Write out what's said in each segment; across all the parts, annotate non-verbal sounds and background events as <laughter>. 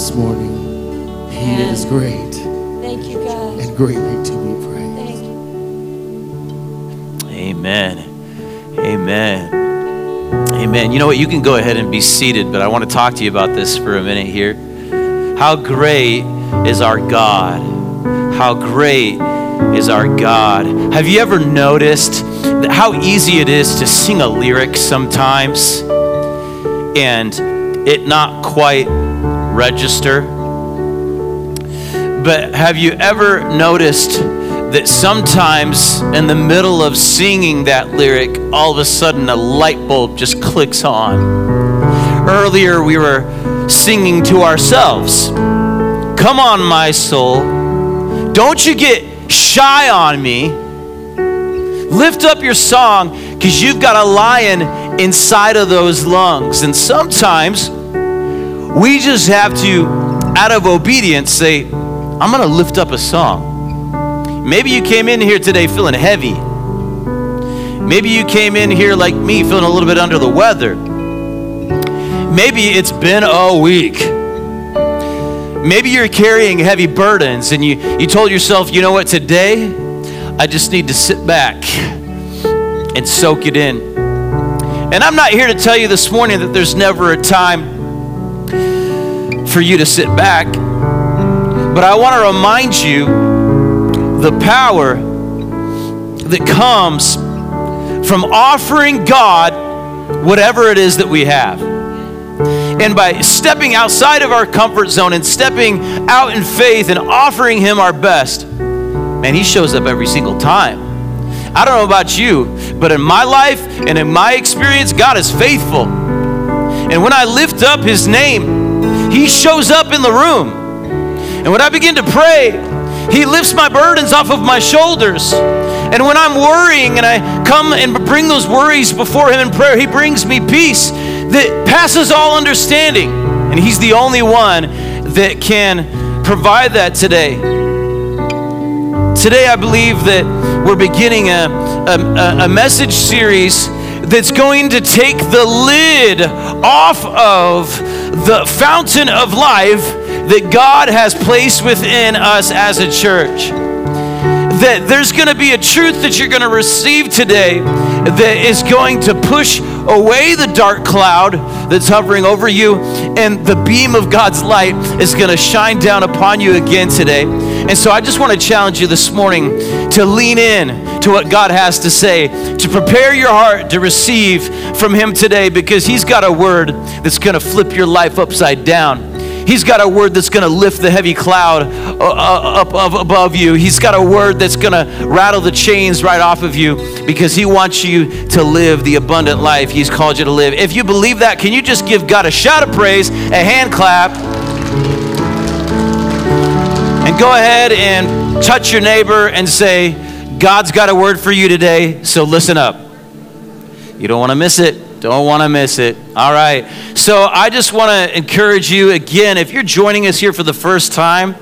this morning. He Amen. is great Thank you, God. and greatly to be praised. Thank you. Amen. Amen. Amen. You know what? You can go ahead and be seated, but I want to talk to you about this for a minute here. How great is our God? How great is our God? Have you ever noticed how easy it is to sing a lyric sometimes and it not quite register? But have you ever noticed that sometimes in the middle of singing that lyric, all of a sudden a light bulb just clicks on? Earlier, we were singing to ourselves Come on, my soul, don't you get shy on me. Lift up your song because you've got a lion inside of those lungs. And sometimes we just have to, out of obedience, say, I'm going to lift up a song. Maybe you came in here today feeling heavy. Maybe you came in here like me, feeling a little bit under the weather. Maybe it's been a week. Maybe you're carrying heavy burdens and you, you told yourself, you know what, today I just need to sit back and soak it in. And I'm not here to tell you this morning that there's never a time for you to sit back, but I want to remind you the power that comes from offering God whatever it is that we have. And by stepping outside of our comfort zone and stepping out in faith and offering Him our best, man, He shows up every single time. I don't know about you, but in my life and in my experience, God is faithful. And when I lift up His name, He shows up in the room. And when I begin to pray, He lifts my burdens off of my shoulders. And when I'm worrying and I come and bring those worries before Him in prayer, He brings me peace that passes all understanding. And He's the only one that can provide that today. Today, I believe that we're beginning a, a, a message series that's going to take the lid off of the fountain of life that God has placed within us as a church. That there's going to be a truth that you're going to receive today that is going to push away the dark cloud that's hovering over you, and the beam of God's light is going to shine down upon you again today. And so I just want to challenge you this morning to lean in to what God has to say, to prepare your heart to receive from Him today because He's got a word that's going to flip your life upside down. He's got a word that's going to lift the heavy cloud uh, uh, up, up above you. He's got a word that's going to rattle the chains right off of you because He wants you to live the abundant life He's called you to live. If you believe that, can you just give God a shout of praise, a hand clap, and go ahead and touch your neighbor and say, God's got a word for you today, so listen up. You don't want to miss it. Don't want to miss it. All right. So I just want to encourage you again, if you're joining us here for the first time,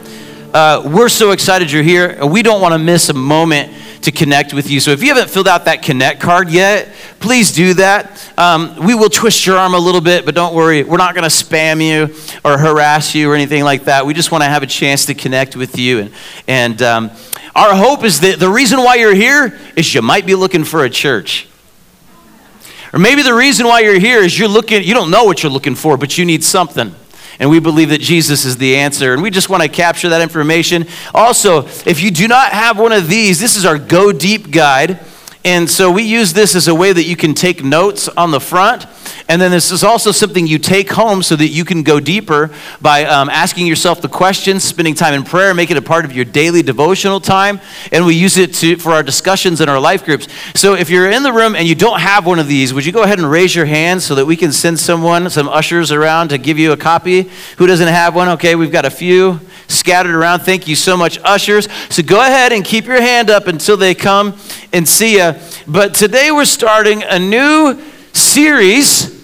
uh, we're so excited you're here. We don't want to miss a moment to connect with you. So if you haven't filled out that connect card yet, please do that. Um, we will twist your arm a little bit, but don't worry. We're not going to spam you or harass you or anything like that. We just want to have a chance to connect with you. And, and um, our hope is that the reason why you're here is you might be looking for a church. Or maybe the reason why you're here is you're looking, you don't know what you're looking for, but you need something. And we believe that Jesus is the answer. And we just want to capture that information. Also, if you do not have one of these, this is our Go Deep guide. And so we use this as a way that you can take notes on the front. And then this is also something you take home so that you can go deeper by um, asking yourself the questions, spending time in prayer, make it a part of your daily devotional time. And we use it to, for our discussions in our life groups. So if you're in the room and you don't have one of these, would you go ahead and raise your hand so that we can send someone, some ushers around to give you a copy? Who doesn't have one? Okay, we've got a few scattered around. Thank you so much, ushers. So go ahead and keep your hand up until they come and see you. But today we're starting a new series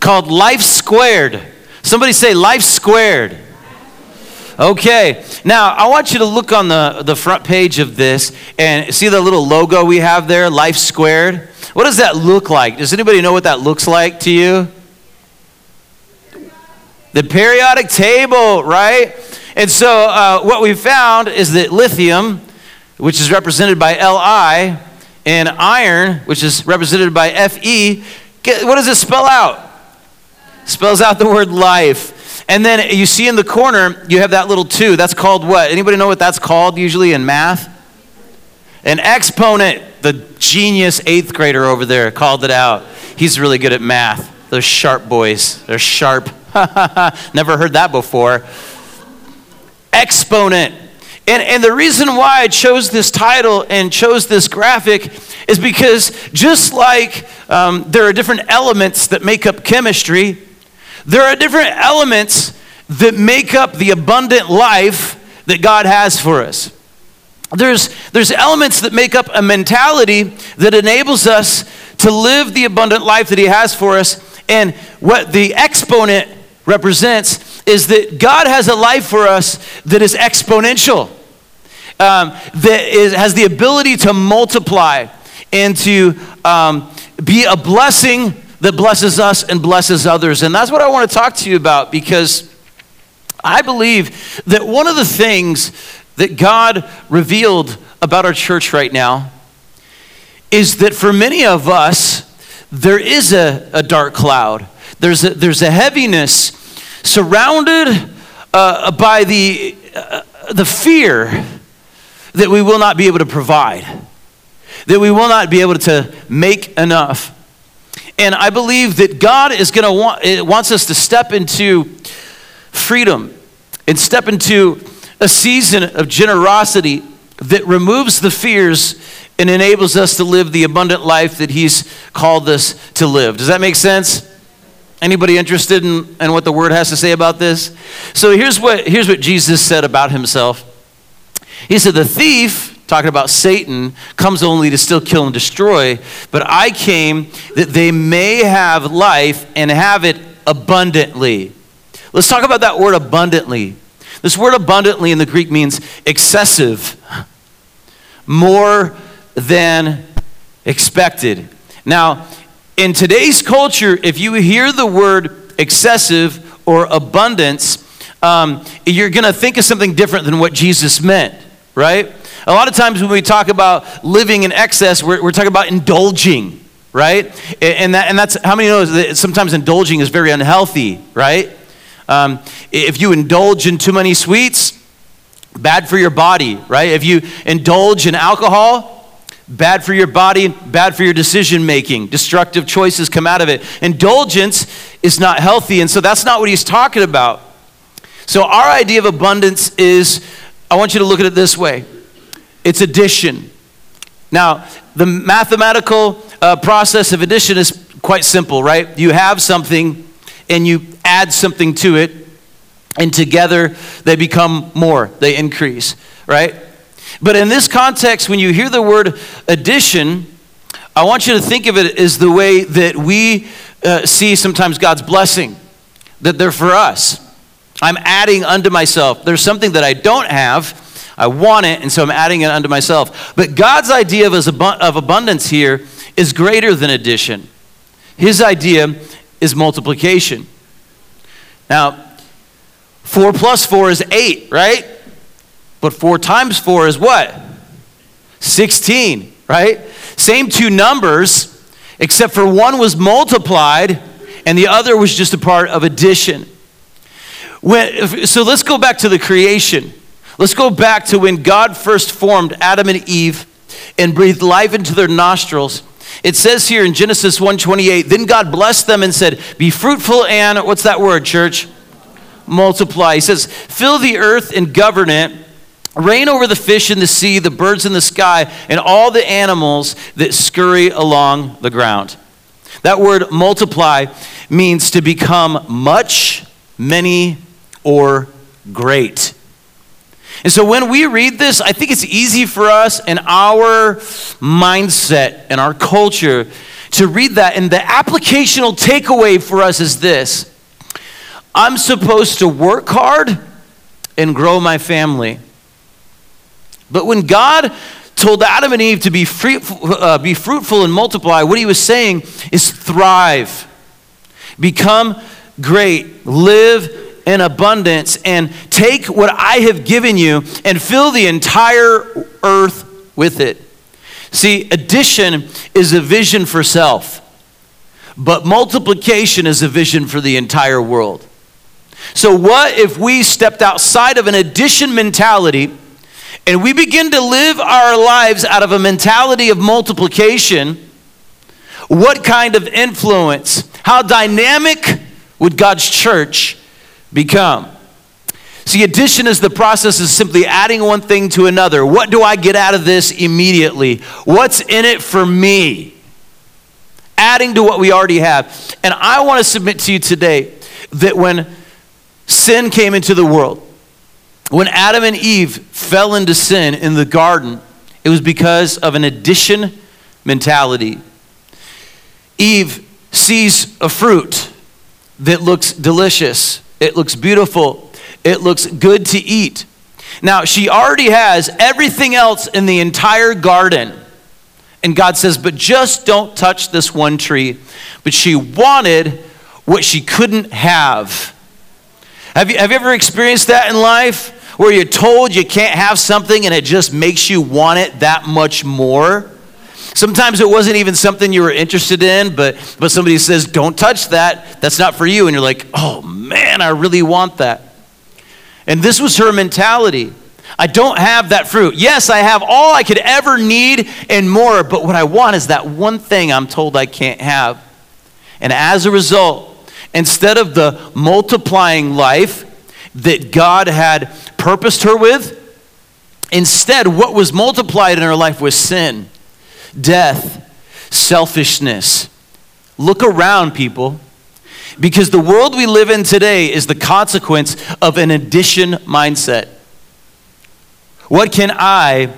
called Life Squared. Somebody say Life Squared. Okay, now I want you to look on the, the front page of this and see the little logo we have there, Life Squared. What does that look like? Does anybody know what that looks like to you? The periodic table, right? And so uh, what we found is that lithium, which is represented by Li, and iron, which is represented by Fe, what does it spell out? Spells out the word life. And then you see in the corner, you have that little two. That's called what? Anybody know what that's called usually in math? An exponent. The genius eighth grader over there called it out. He's really good at math. Those sharp boys. They're sharp. <laughs> Never heard that before. Exponent. And, and the reason why I chose this title and chose this graphic is because just like um, there are different elements that make up chemistry, there are different elements that make up the abundant life that God has for us. There's, there's elements that make up a mentality that enables us to live the abundant life that He has for us. And what the exponent represents is that God has a life for us that is exponential, um, that is, has the ability to multiply and to um, be a blessing that blesses us and blesses others. And that's what I want to talk to you about because I believe that one of the things that God revealed about our church right now is that for many of us, there is a, a dark cloud. There's a, there's a heaviness surrounded uh, by the, uh, the fear that we will not be able to provide, that we will not be able to make enough. And I believe that God is going to want, wants us to step into freedom and step into a season of generosity that removes the fears and enables us to live the abundant life that he's called us to live. Does that make sense? Anybody interested in, in what the word has to say about this? So here's what, here's what Jesus said about himself. He said, The thief, talking about Satan, comes only to still kill, and destroy, but I came that they may have life and have it abundantly. Let's talk about that word abundantly. This word abundantly in the Greek means excessive, more than expected. Now, in today's culture, if you hear the word excessive or abundance, um, you're going to think of something different than what Jesus meant, right? A lot of times when we talk about living in excess, we're, we're talking about indulging, right? And, that, and that's how many know that sometimes indulging is very unhealthy, right? Um, if you indulge in too many sweets, bad for your body, right? If you indulge in alcohol, bad for your body, bad for your decision making. Destructive choices come out of it. Indulgence is not healthy, and so that's not what he's talking about. So, our idea of abundance is I want you to look at it this way it's addition. Now, the mathematical uh, process of addition is quite simple, right? You have something and you add something to it, and together they become more, they increase, right? But in this context, when you hear the word addition, I want you to think of it as the way that we uh, see sometimes God's blessing, that they're for us. I'm adding unto myself. There's something that I don't have. I want it, and so I'm adding it unto myself. But God's idea of, of abundance here is greater than addition. His idea is multiplication. Now, 4 plus 4 is 8, right? But 4 times 4 is what? 16, right? Same two numbers, except for one was multiplied and the other was just a part of addition. When, so let's go back to the creation. Let's go back to when God first formed Adam and Eve and breathed life into their nostrils it says here in Genesis 1:28, then God blessed them and said, "Be fruitful and what's that word, church? Multiply." He says, "Fill the earth and govern it." Reign over the fish in the sea, the birds in the sky, and all the animals that scurry along the ground. That word multiply means to become much, many, or great. And so when we read this, I think it's easy for us in our mindset and our culture to read that. And the applicational takeaway for us is this I'm supposed to work hard and grow my family. But when God told Adam and Eve to be, free, uh, be fruitful and multiply, what he was saying is thrive, become great, live in abundance and take what I have given you and fill the entire earth with it. See, addition is a vision for self, but multiplication is a vision for the entire world. So, what if we stepped outside of an addition mentality and we begin to live our lives out of a mentality of multiplication? What kind of influence, how dynamic would God's church become? See, addition is the process of simply adding one thing to another. What do I get out of this immediately? What's in it for me? Adding to what we already have. And I want to submit to you today that when sin came into the world, when Adam and Eve fell into sin in the garden, it was because of an addition mentality. Eve sees a fruit that looks delicious, it looks beautiful, it looks good to eat. Now, she already has everything else in the entire garden. And God says, but just don't touch this one tree. But she wanted what she couldn't have. Have you, have you ever experienced that in life? Where you're told you can't have something and it just makes you want it that much more? Sometimes it wasn't even something you were interested in, but, but somebody says, Don't touch that. That's not for you. And you're like, Oh man, I really want that. And this was her mentality. I don't have that fruit. Yes, I have all I could ever need and more, but what I want is that one thing I'm told I can't have. And as a result, instead of the multiplying life that God had purposed her with, instead, what was multiplied in her life was sin death, selfishness. Look around, people. Because the world we live in today is the consequence of an addition mindset. What can I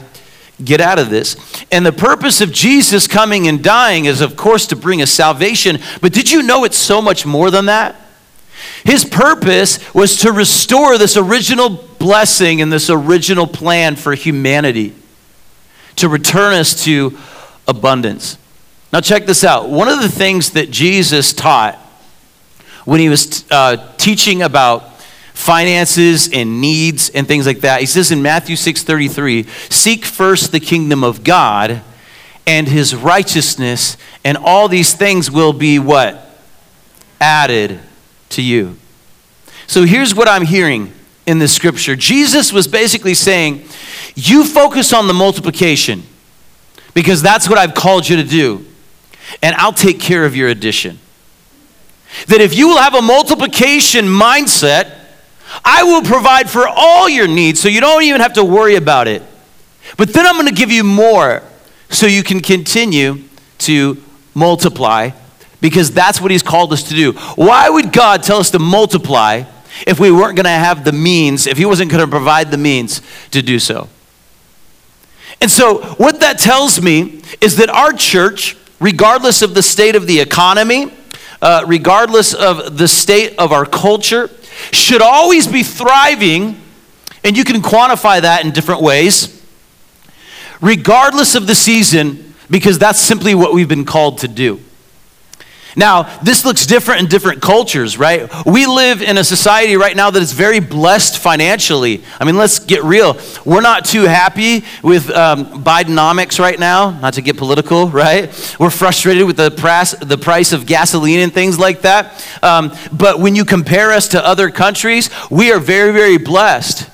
get out of this? And the purpose of Jesus coming and dying is, of course, to bring us salvation. But did you know it's so much more than that? His purpose was to restore this original blessing and this original plan for humanity, to return us to abundance. Now, check this out. One of the things that Jesus taught when he was uh, teaching about finances and needs and things like that, he says in Matthew 6:33, "Seek first the kingdom of God and his righteousness, and all these things will be what? Added to you." So here's what I'm hearing in this scripture. Jesus was basically saying, "You focus on the multiplication because that's what I've called you to do. And I'll take care of your addition. That if you will have a multiplication mindset, I will provide for all your needs so you don't even have to worry about it. But then I'm going to give you more so you can continue to multiply because that's what He's called us to do. Why would God tell us to multiply if we weren't going to have the means, if He wasn't going to provide the means to do so? And so, what that tells me is that our church, regardless of the state of the economy, uh, regardless of the state of our culture, should always be thriving, and you can quantify that in different ways, regardless of the season, because that's simply what we've been called to do. Now, this looks different in different cultures, right? We live in a society right now that is very blessed financially. I mean, let's get real. We're not too happy with um, Bidenomics right now, not to get political, <laughs> right? We're frustrated with the price, the price of gasoline and things like that. Um, but when you compare us to other countries, we are very, very blessed.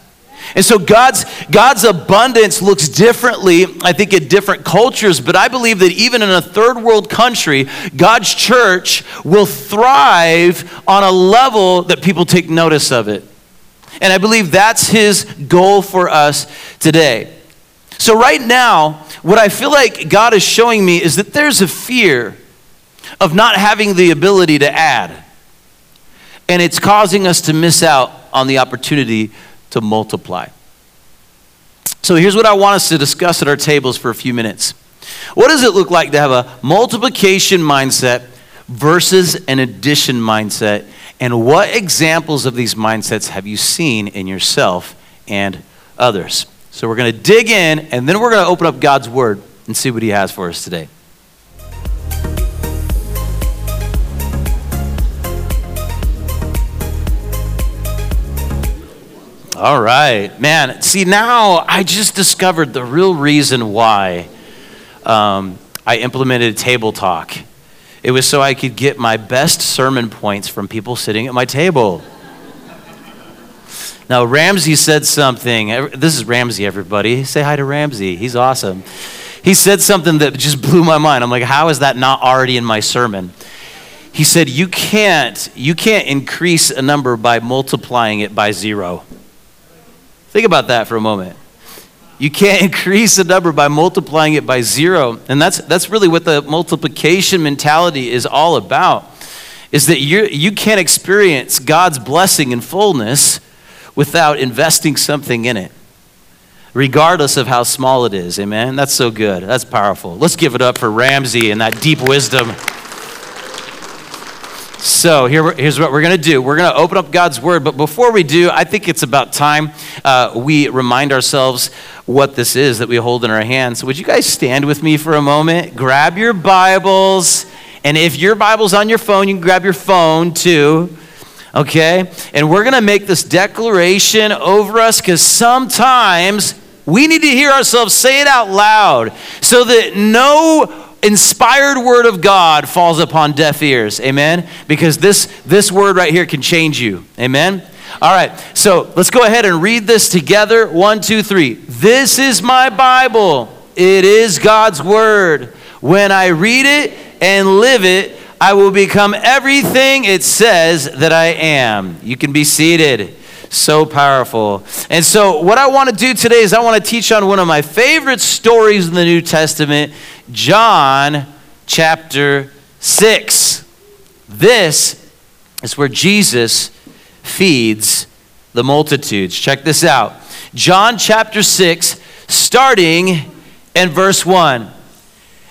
And so God's, God's abundance looks differently, I think, in different cultures, but I believe that even in a third world country, God's church will thrive on a level that people take notice of it. And I believe that's his goal for us today. So, right now, what I feel like God is showing me is that there's a fear of not having the ability to add. And it's causing us to miss out on the opportunity to multiply. So here's what I want us to discuss at our tables for a few minutes. What does it look like to have a multiplication mindset versus an addition mindset? And what examples of these mindsets have you seen in yourself and others? So we're going to dig in and then we're going to open up God's word and see what he has for us today. All right, man. See, now I just discovered the real reason why um, I implemented table talk. It was so I could get my best sermon points from people sitting at my table. Now, Ramsey said something. This is Ramsey, everybody. Say hi to Ramsey. He's awesome. He said something that just blew my mind. I'm like, how is that not already in my sermon? He said, you can't, you can't increase a number by multiplying it by zero. Think about that for a moment. You can't <laughs> increase a number by multiplying it by zero. And that's, that's really what the multiplication mentality is all about. Is that you, you can't experience God's blessing in fullness without investing something in it, regardless of how small it is. Amen? That's so good. That's powerful. Let's give it up for Ramsey and that deep wisdom. So here, here's what we're going to do. We're going to open up God's Word, but before we do, I think it's about time uh, we remind ourselves what this is that we hold in our hands. So would you guys stand with me for a moment? Grab your Bibles, and if your Bible's on your phone, you can grab your phone too. Okay? And we're going to make this declaration over us because sometimes we need to hear ourselves say it out loud so that no inspired word of God falls upon deaf ears. Amen? Because this, this word right here can change you. Amen? All right, so let's go ahead and read this together. One, two, three. This is my Bible. It is God's word. When I read it and live it, I will become everything it says that I am. You can be seated. So powerful. And so, what I want to do today is I want to teach on one of my favorite stories in the New Testament, John chapter 6. This is where Jesus feeds the multitudes. Check this out. John chapter 6, starting in verse 1.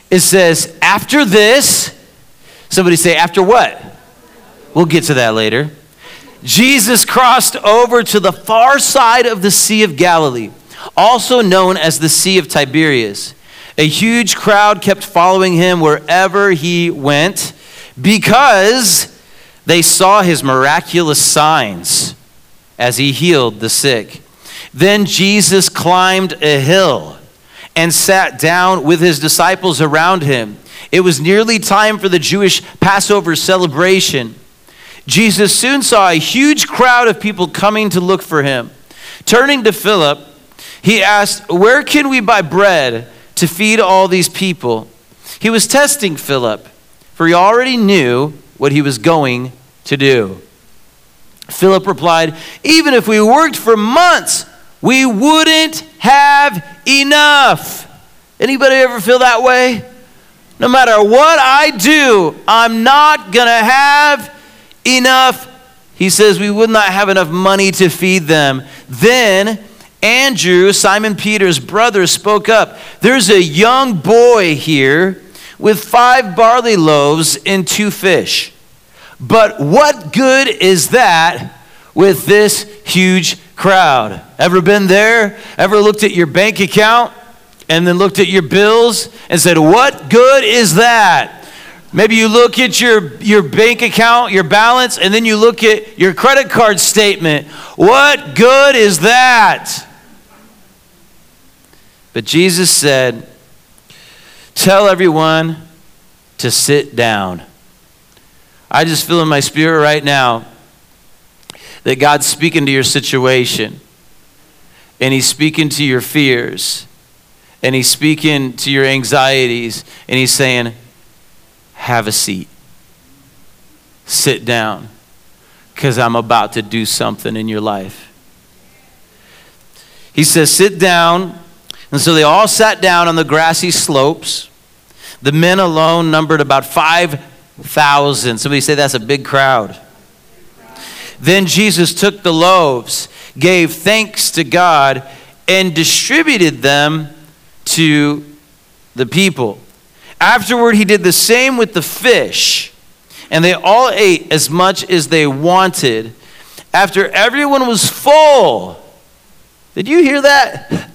It says, After this, somebody say, After what? We'll get to that later. Jesus crossed over to the far side of the Sea of Galilee, also known as the Sea of Tiberias. A huge crowd kept following him wherever he went because they saw his miraculous signs as he healed the sick. Then Jesus climbed a hill and sat down with his disciples around him. It was nearly time for the Jewish Passover celebration. Jesus soon saw a huge crowd of people coming to look for him. Turning to Philip, he asked, Where can we buy bread to feed all these people? He was testing Philip, for he already knew what he was going to do. Philip replied, Even if we worked for months, we wouldn't have enough. Anybody ever feel that way? No matter what I do, I'm not going to have enough. He says we would not have enough money to feed them. Then Andrew, Simon Peter's brother, spoke up. There's a young boy here with five barley loaves and two fish. But what good is that with this huge crowd? Ever been there? Ever looked at your bank account and then looked at your bills and said, What good is that? Maybe you look at your, your bank account, your balance, and then you look at your credit card statement. What good is that? But Jesus said, Tell everyone to sit down. I just feel in my spirit right now that God's speaking to your situation, and He's speaking to your fears, and He's speaking to your anxieties, and He's saying, have a seat. Sit down, because I'm about to do something in your life. He says, Sit down. And so they all sat down on the grassy slopes. The men alone numbered about 5,000. Somebody say that's a big crowd. Then Jesus took the loaves, gave thanks to God, and distributed them to the people. Afterward, he did the same with the fish, and they all ate as much as they wanted. After everyone was full, did you hear that?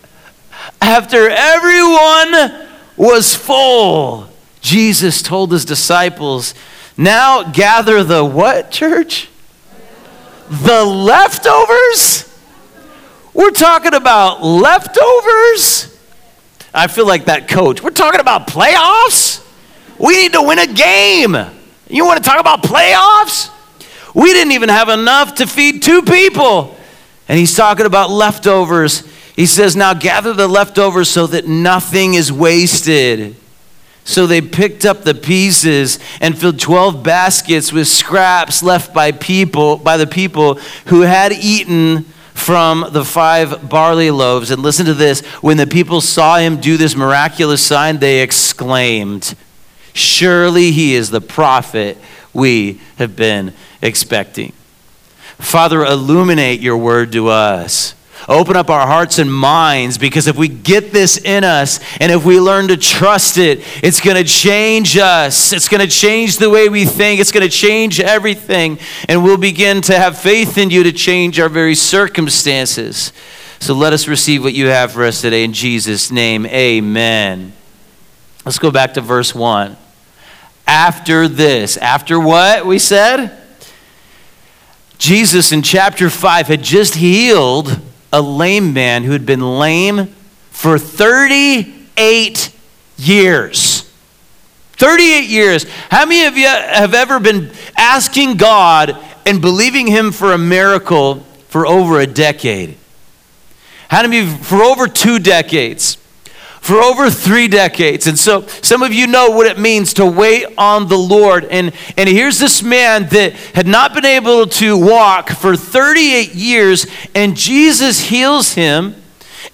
<laughs> After everyone was full, Jesus told his disciples, Now gather the what, church? The leftovers? We're talking about leftovers. I feel like that coach. We're talking about playoffs. We need to win a game. You want to talk about playoffs? We didn't even have enough to feed two people. And he's talking about leftovers. He says, Now gather the leftovers so that nothing is wasted. So they picked up the pieces and filled 12 baskets with scraps left by people by the people who had eaten from the five barley loaves. And listen to this, when the people saw him do this miraculous sign, they exclaimed, "Surely he is the prophet we have been expecting." Father, illuminate your word to us. Open up our hearts and minds because if we get this in us and if we learn to trust it, it's going to change us. It's going to change the way we think. It's going to change everything. And we'll begin to have faith in you to change our very circumstances. So let us receive what you have for us today in Jesus' name. Amen. Let's go back to verse 1. After this, after what we said? Jesus in chapter 5 had just healed a lame man who had been lame for 38 years. 38 years. How many of you have ever been asking God and believing Him for a miracle for over a decade? How many of you for over two decades? For over three decades. And so some of you know what it means to wait on the Lord. And, and here's this man that had not been able to walk for 38 years, and Jesus heals him.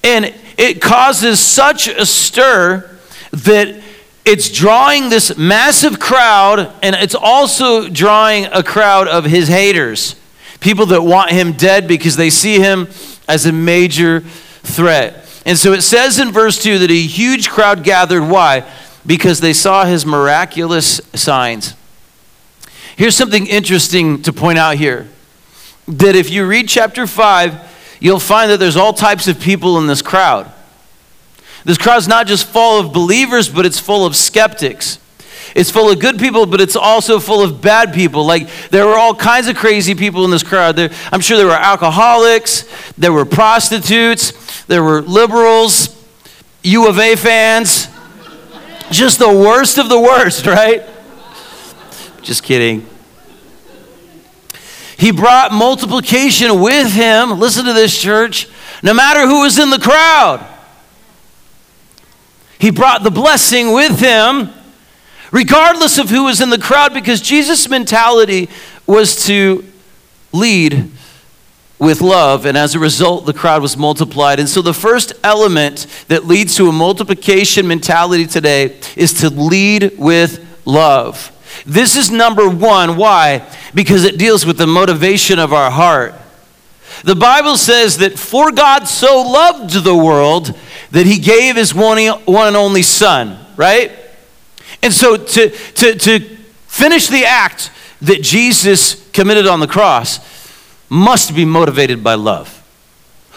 And it causes such a stir that it's drawing this massive crowd, and it's also drawing a crowd of his haters. People that want him dead because they see him as a major threat. And so it says in verse 2 that a huge crowd gathered. Why? Because they saw his miraculous signs. Here's something interesting to point out here that if you read chapter 5, you'll find that there's all types of people in this crowd. This crowd's not just full of believers, but it's full of skeptics. It's full of good people, but it's also full of bad people. Like there were all kinds of crazy people in this crowd. There, I'm sure there were alcoholics, there were prostitutes, there were liberals, U of A fans, just the worst of the worst, right? Just kidding. He brought multiplication with him. Listen to this, church. No matter who was in the crowd, he brought the blessing with him, regardless of who was in the crowd, because Jesus' mentality was to lead with love, and as a result, the crowd was multiplied. And so, the first element that leads to a multiplication mentality today is to lead with love. This is number one. Why? Because it deals with the motivation of our heart. The Bible says that for God so loved the world that he gave his one, and only Son, right? And so, to, to, to finish the act that Jesus committed on the cross, must be motivated by love.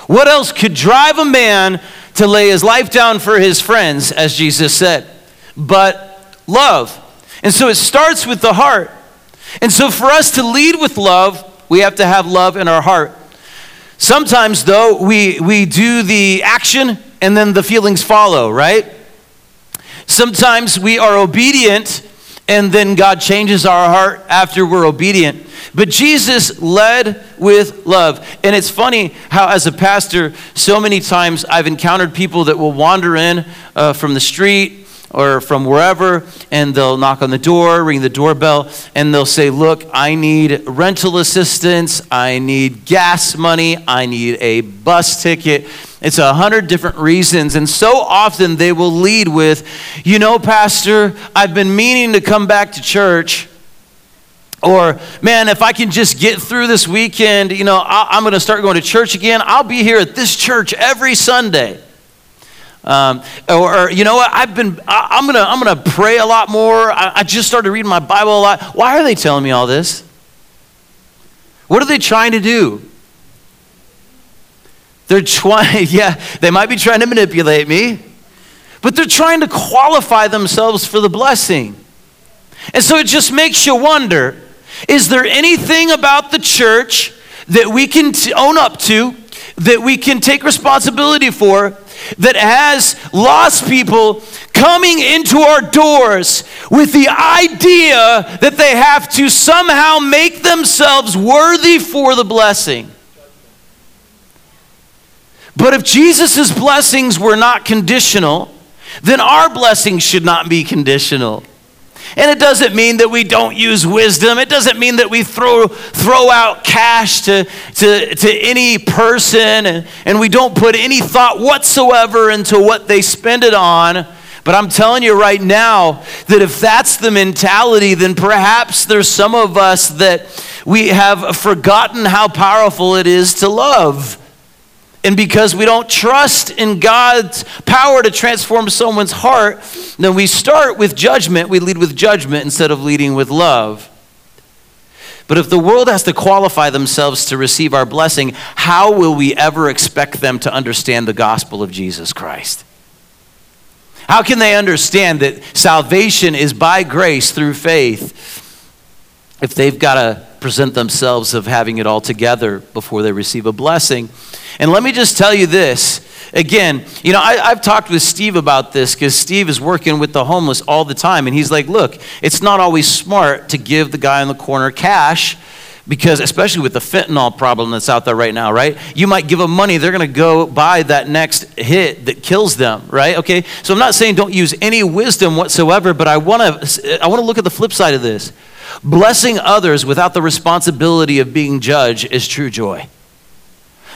What else could drive a man to lay his life down for his friends, as Jesus said, but love? And so it starts with the heart. And so for us to lead with love, we have to have love in our heart. Sometimes, though, we, we do the action and then the feelings follow, right? Sometimes we are obedient and then God changes our heart after we're obedient. But Jesus led with love. And it's funny how, as a pastor, so many times I've encountered people that will wander in uh, from the street or from wherever, and they'll knock on the door, ring the doorbell, and they'll say, Look, I need rental assistance, I need gas money, I need a bus ticket. It's a hundred different reasons. And so often they will lead with, You know, Pastor, I've been meaning to come back to church. Or, man, if I can just get through this weekend, you know, I'm going to start going to church again. I'll be here at this church every Sunday. Um, or, or, you know what? I've been, I, am going to I'm gonna pray a lot more. I, I just started reading my Bible a lot. Why are they telling me all this? What are they trying to do? They're trying, <laughs> yeah, they might be trying to manipulate me, but they're trying to qualify themselves for the blessing. And so it just makes you wonder is there anything about the church that we can t- own up to that we can take responsibility for that has lost people coming into our doors with the idea that they have to somehow make themselves worthy for the blessing. But if Jesus' blessings were not conditional, then our blessings should not be conditional. And it doesn't mean that we don't use wisdom. It doesn't mean that we throw, throw out cash to, to, to any person and, and we don't put any thought whatsoever into what they spend it on. But I'm telling you right now that if that's the mentality, then perhaps there's some of us that we have forgotten how powerful it is to love. And because we don't trust in God's power to transform someone's heart, then we start with judgment. We lead with judgment instead of leading with love. But if the world has to qualify themselves to receive our blessing, how will we ever expect them to understand the gospel of Jesus Christ? How can they understand that salvation is by grace through faith if they've got to present themselves of having it all together before they receive a blessing? And let me just tell you this. Again, you know, I, have talked with Steve about this because Steve is working with the homeless all the time. And he's like, look, it's not always smart to give the guy in the corner cash because, especially with the fentanyl problem that's out there right now, right? You might give them money, they're going to go buy that next hit that kills them, right? Okay? So I'm not saying don't use any wisdom whatsoever, but I want to I want to look at the flip side of this. Blessing others without the responsibility of being judged is true joy.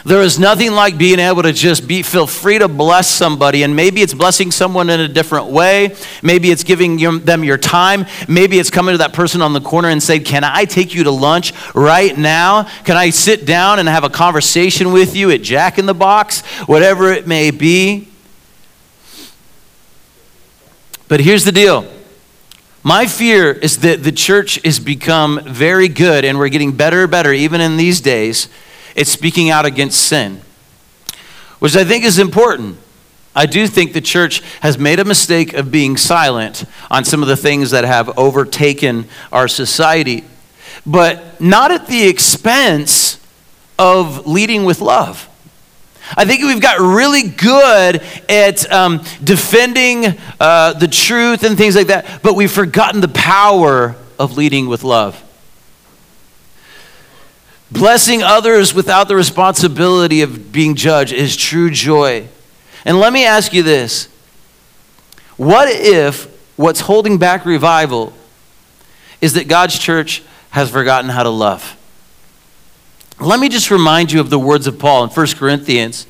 There is nothing like being able to just be feel free to bless somebody, and maybe it's blessing someone in a different way. Maybe it's giving them your time. Maybe it's coming to that person on the corner and say, "Can I take you to lunch right now? Can I sit down and have a conversation with you at Jack in the Box, whatever it may be?" But here's the deal. My fear is that the church has become very good, and we're getting better and better, even in these days it's speaking out against sin, which I think is important. I do think the church has made a mistake of being silent on some of the things that have overtaken our society, but not at the expense of leading with love. I think we've got really good at um, defending uh, the truth and things like that, but we've forgotten the power of leading with love. Blessing others without the responsibility of being judged is true joy. And let me ask you this What if what's holding back revival is that God's church has forgotten how to love? Let me just remind you of the words of Paul in 1 Corinthians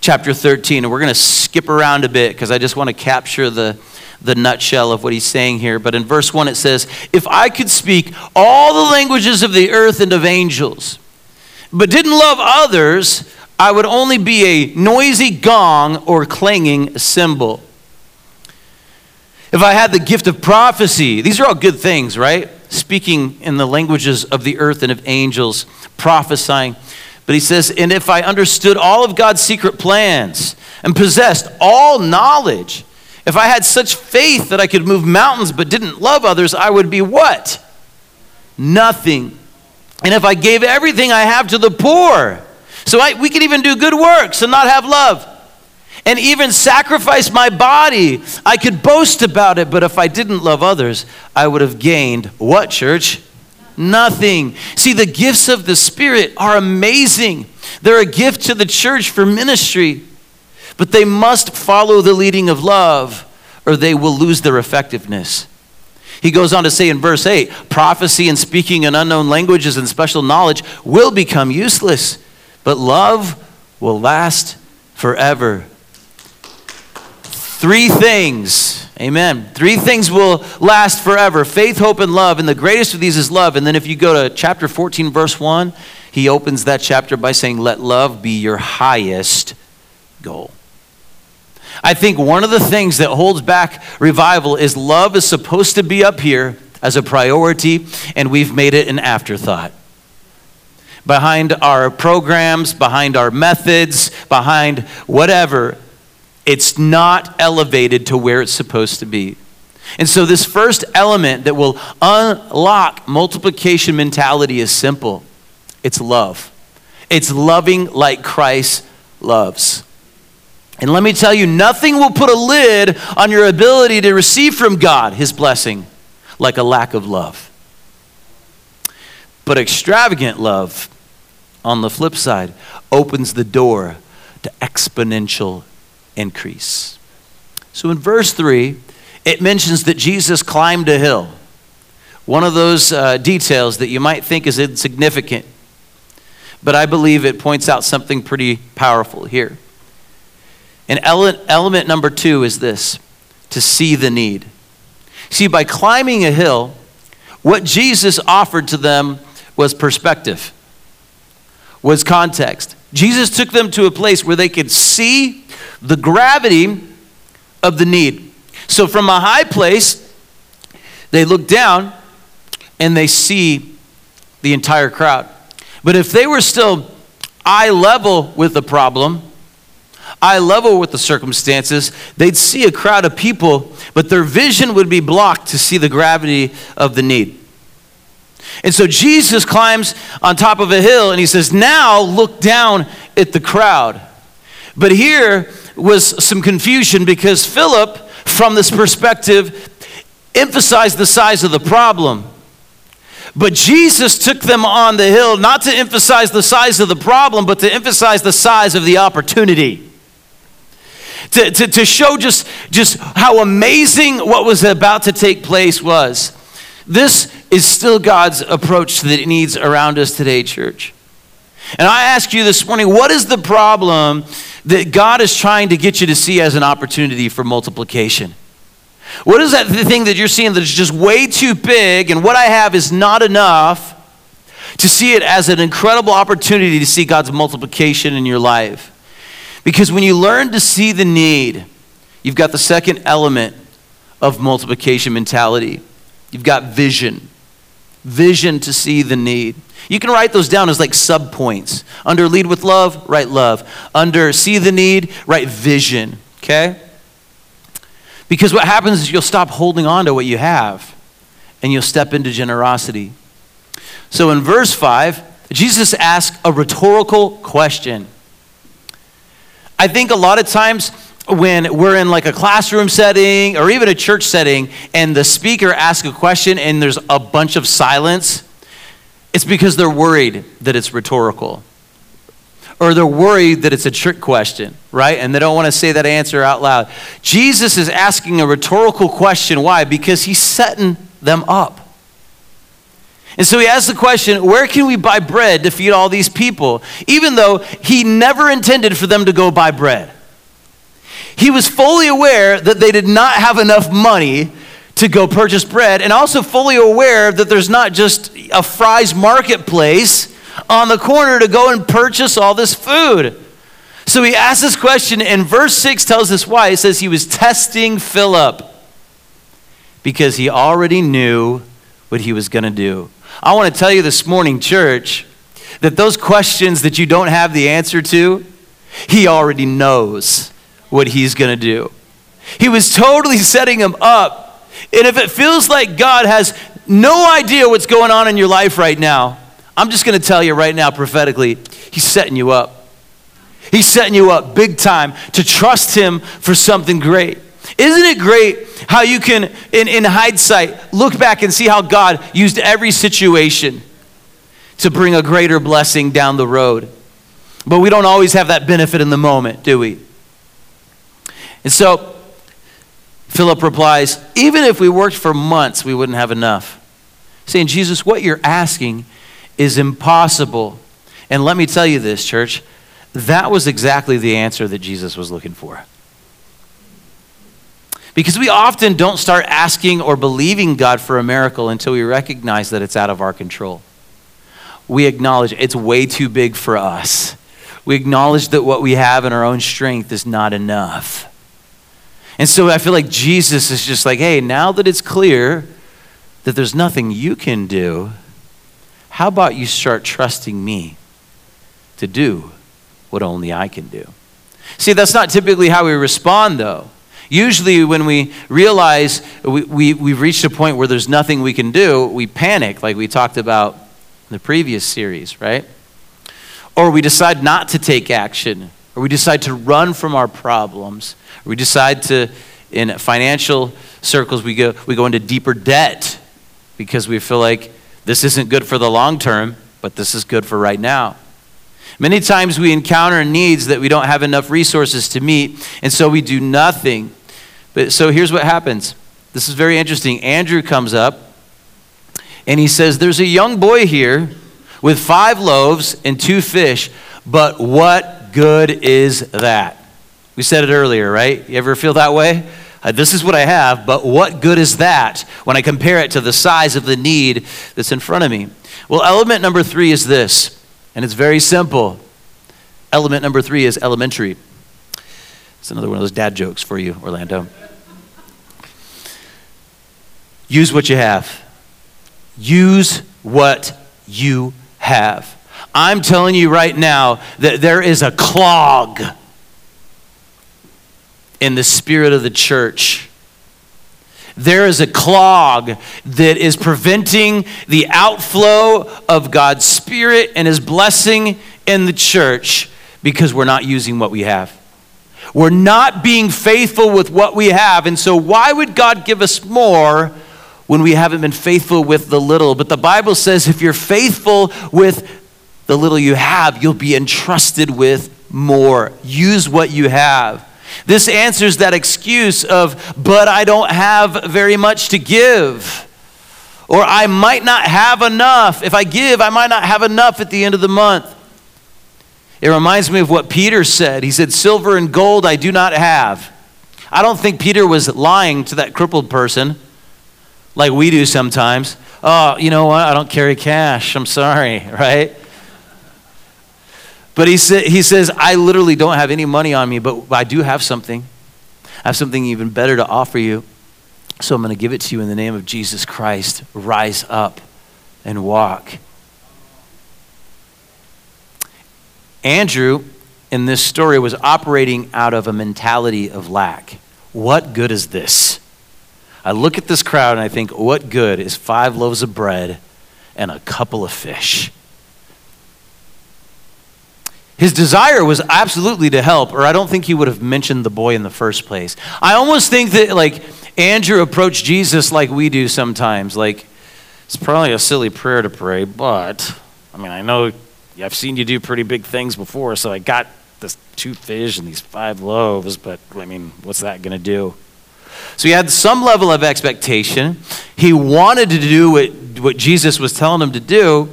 chapter 13. And we're going to skip around a bit because I just want to capture the, the nutshell of what he's saying here. But in verse 1, it says, If I could speak all the languages of the earth and of angels, but didn't love others, I would only be a noisy gong or clanging cymbal. If I had the gift of prophecy, these are all good things, right? Speaking in the languages of the earth and of angels, prophesying. But he says, and if I understood all of God's secret plans and possessed all knowledge, if I had such faith that I could move mountains but didn't love others, I would be what? Nothing. And if I gave everything I have to the poor, so I, we could even do good works and not have love, and even sacrifice my body, I could boast about it, but if I didn't love others, I would have gained what, church? Nothing. See, the gifts of the Spirit are amazing. They're a gift to the church for ministry but they must follow the leading of love or they will lose their effectiveness. He goes on to say in verse 8 prophecy and speaking in unknown languages and special knowledge will become useless, but love will last forever. Three things, amen. Three things will last forever faith, hope, and love. And the greatest of these is love. And then if you go to chapter 14, verse 1, he opens that chapter by saying, Let love be your highest goal. I think one of the things that holds back revival is love is supposed to be up here as a priority, and we've made it an afterthought. Behind our programs, behind our methods, behind whatever, it's not elevated to where it's supposed to be. And so, this first element that will unlock multiplication mentality is simple it's love. It's loving like Christ loves. And let me tell you, nothing will put a lid on your ability to receive from God his blessing like a lack of love. But extravagant love, on the flip side, opens the door to exponential increase. So in verse 3, it mentions that Jesus climbed a hill. One of those uh, details that you might think is insignificant, but I believe it points out something pretty powerful here. And element number two is this to see the need. See, by climbing a hill, what Jesus offered to them was perspective, was context. Jesus took them to a place where they could see the gravity of the need. So, from a high place, they look down and they see the entire crowd. But if they were still eye level with the problem, eye level with the circumstances, they'd see a crowd of people, but their vision would be blocked to see the gravity of the need. And so Jesus climbs on top of a hill and he says, Now look down at the crowd. But here was some confusion because Philip, from this perspective, emphasized the size of the problem. But Jesus took them on the hill not to emphasize the size of the problem, but to emphasize the size of the opportunity to, to, to show just, just how amazing what was about to take place was. This is still God's approach to the needs around us today, church. And I ask you this morning what is the problem that God is trying to get you to see as an opportunity for multiplication? What is that thing that you're seeing that's just way too big and what I have is not enough to see it as an incredible opportunity to see God's multiplication in your life? Because when you learn to see the need, you've got the second element of multiplication mentality. You've got vision. Vision to see the need. You can write those down as like subpoints. Under lead with love, write love. Under see the need, write vision. Okay? Because what happens is you'll stop holding on to what you have and you'll step into generosity. So in verse 5, Jesus asks a rhetorical question. I think a lot of times when we're in like a classroom setting or even a church setting and the speaker asks a question and there's a bunch of silence, it's because they're worried that it's rhetorical. Or they're worried that it's a trick question, right? And they don't want to say that answer out loud. Jesus is asking a rhetorical question. Why? Because he's setting them up. And so he asks the question where can we buy bread to feed all these people? Even though he never intended for them to go buy bread. He was fully aware that they did not have enough money to go purchase bread, and also fully aware that there's not just a Fry's marketplace on the corner to go and purchase all this food. So he asks this question, and verse 6 tells us why. It says he was testing Philip because he already knew what he was going to do. I want to tell you this morning, church, that those questions that you don't have the answer to, He already knows what He's going to do. He was totally setting him up. And if it feels like God has no idea what's going on in your life right now, I'm just going to tell you right now prophetically, He's setting you up. He's setting you up big time to trust Him for something great. Isn't it great how you can, in, in hindsight, look back and see how God used every situation to bring a greater blessing down the road? But we don't always have that benefit in the moment, do we? And so, Philip replies, Even if we worked for months, we wouldn't have enough. Saying, Jesus, what you're asking is impossible. And let me tell you this, church, that was exactly the answer that Jesus was looking for. Because we often don't start asking or believing God for a miracle until we recognize that it's out of our control. We acknowledge it's way too big for us. We acknowledge that what we have in our own strength is not enough. And so I feel like Jesus is just like, hey, now that it's clear that there's nothing you can do, how about you start trusting me to do what only I can do? See, that's not typically how we respond, though. Usually, when we realize we, we, we've reached a point where there's nothing we can do, we panic, like we talked about in the previous series, right? or we decide not to take action, or we decide to run from our problems, we decide to, in financial circles, we go, we go into deeper debt because we feel like this isn't good for the long term, but this is good for right now. Many times we encounter needs that we don't have enough resources to meet, and so we do nothing. But so here's what happens. This is very interesting. Andrew comes up and he says, There's a young boy here with five loaves and two fish, but what good is that? We said it earlier, right? You ever feel that way? Uh, this is what I have, but what good is that when I compare it to the size of the need that's in front of me? Well, element number three is this and it's very simple. Element number three is elementary. It's another one of those dad jokes for you, Orlando. Use what you have. Use what you have. I'm telling you right now that there is a clog in the spirit of the church there is a clog that is preventing the outflow of God's Spirit and His blessing in the church because we're not using what we have. We're not being faithful with what we have. And so, why would God give us more when we haven't been faithful with the little? But the Bible says if you're faithful with the little you have, you'll be entrusted with more. Use what you have. This answers that excuse of, but I don't have very much to give. Or I might not have enough. If I give, I might not have enough at the end of the month. It reminds me of what Peter said. He said, Silver and gold I do not have. I don't think Peter was lying to that crippled person like we do sometimes. Oh, you know what? I don't carry cash. I'm sorry, <laughs> right? But he, sa- he says, I literally don't have any money on me, but I do have something. I have something even better to offer you. So I'm going to give it to you in the name of Jesus Christ. Rise up and walk. Andrew, in this story, was operating out of a mentality of lack. What good is this? I look at this crowd and I think, what good is five loaves of bread and a couple of fish? His desire was absolutely to help, or I don't think he would have mentioned the boy in the first place. I almost think that, like, Andrew approached Jesus like we do sometimes. Like, it's probably a silly prayer to pray, but, I mean, I know I've seen you do pretty big things before, so I got this two fish and these five loaves, but, I mean, what's that going to do? So he had some level of expectation. He wanted to do what, what Jesus was telling him to do,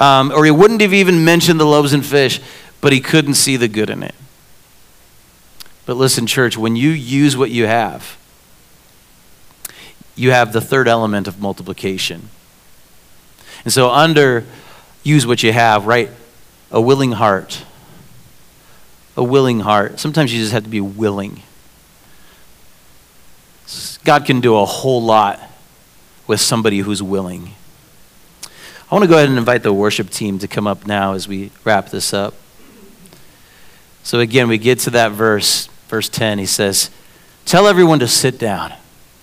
um, or he wouldn't have even mentioned the loaves and fish, but he couldn't see the good in it. But listen, church, when you use what you have, you have the third element of multiplication. And so, under use what you have, right? A willing heart. A willing heart. Sometimes you just have to be willing. God can do a whole lot with somebody who's willing. I want to go ahead and invite the worship team to come up now as we wrap this up. So, again, we get to that verse, verse 10. He says, Tell everyone to sit down.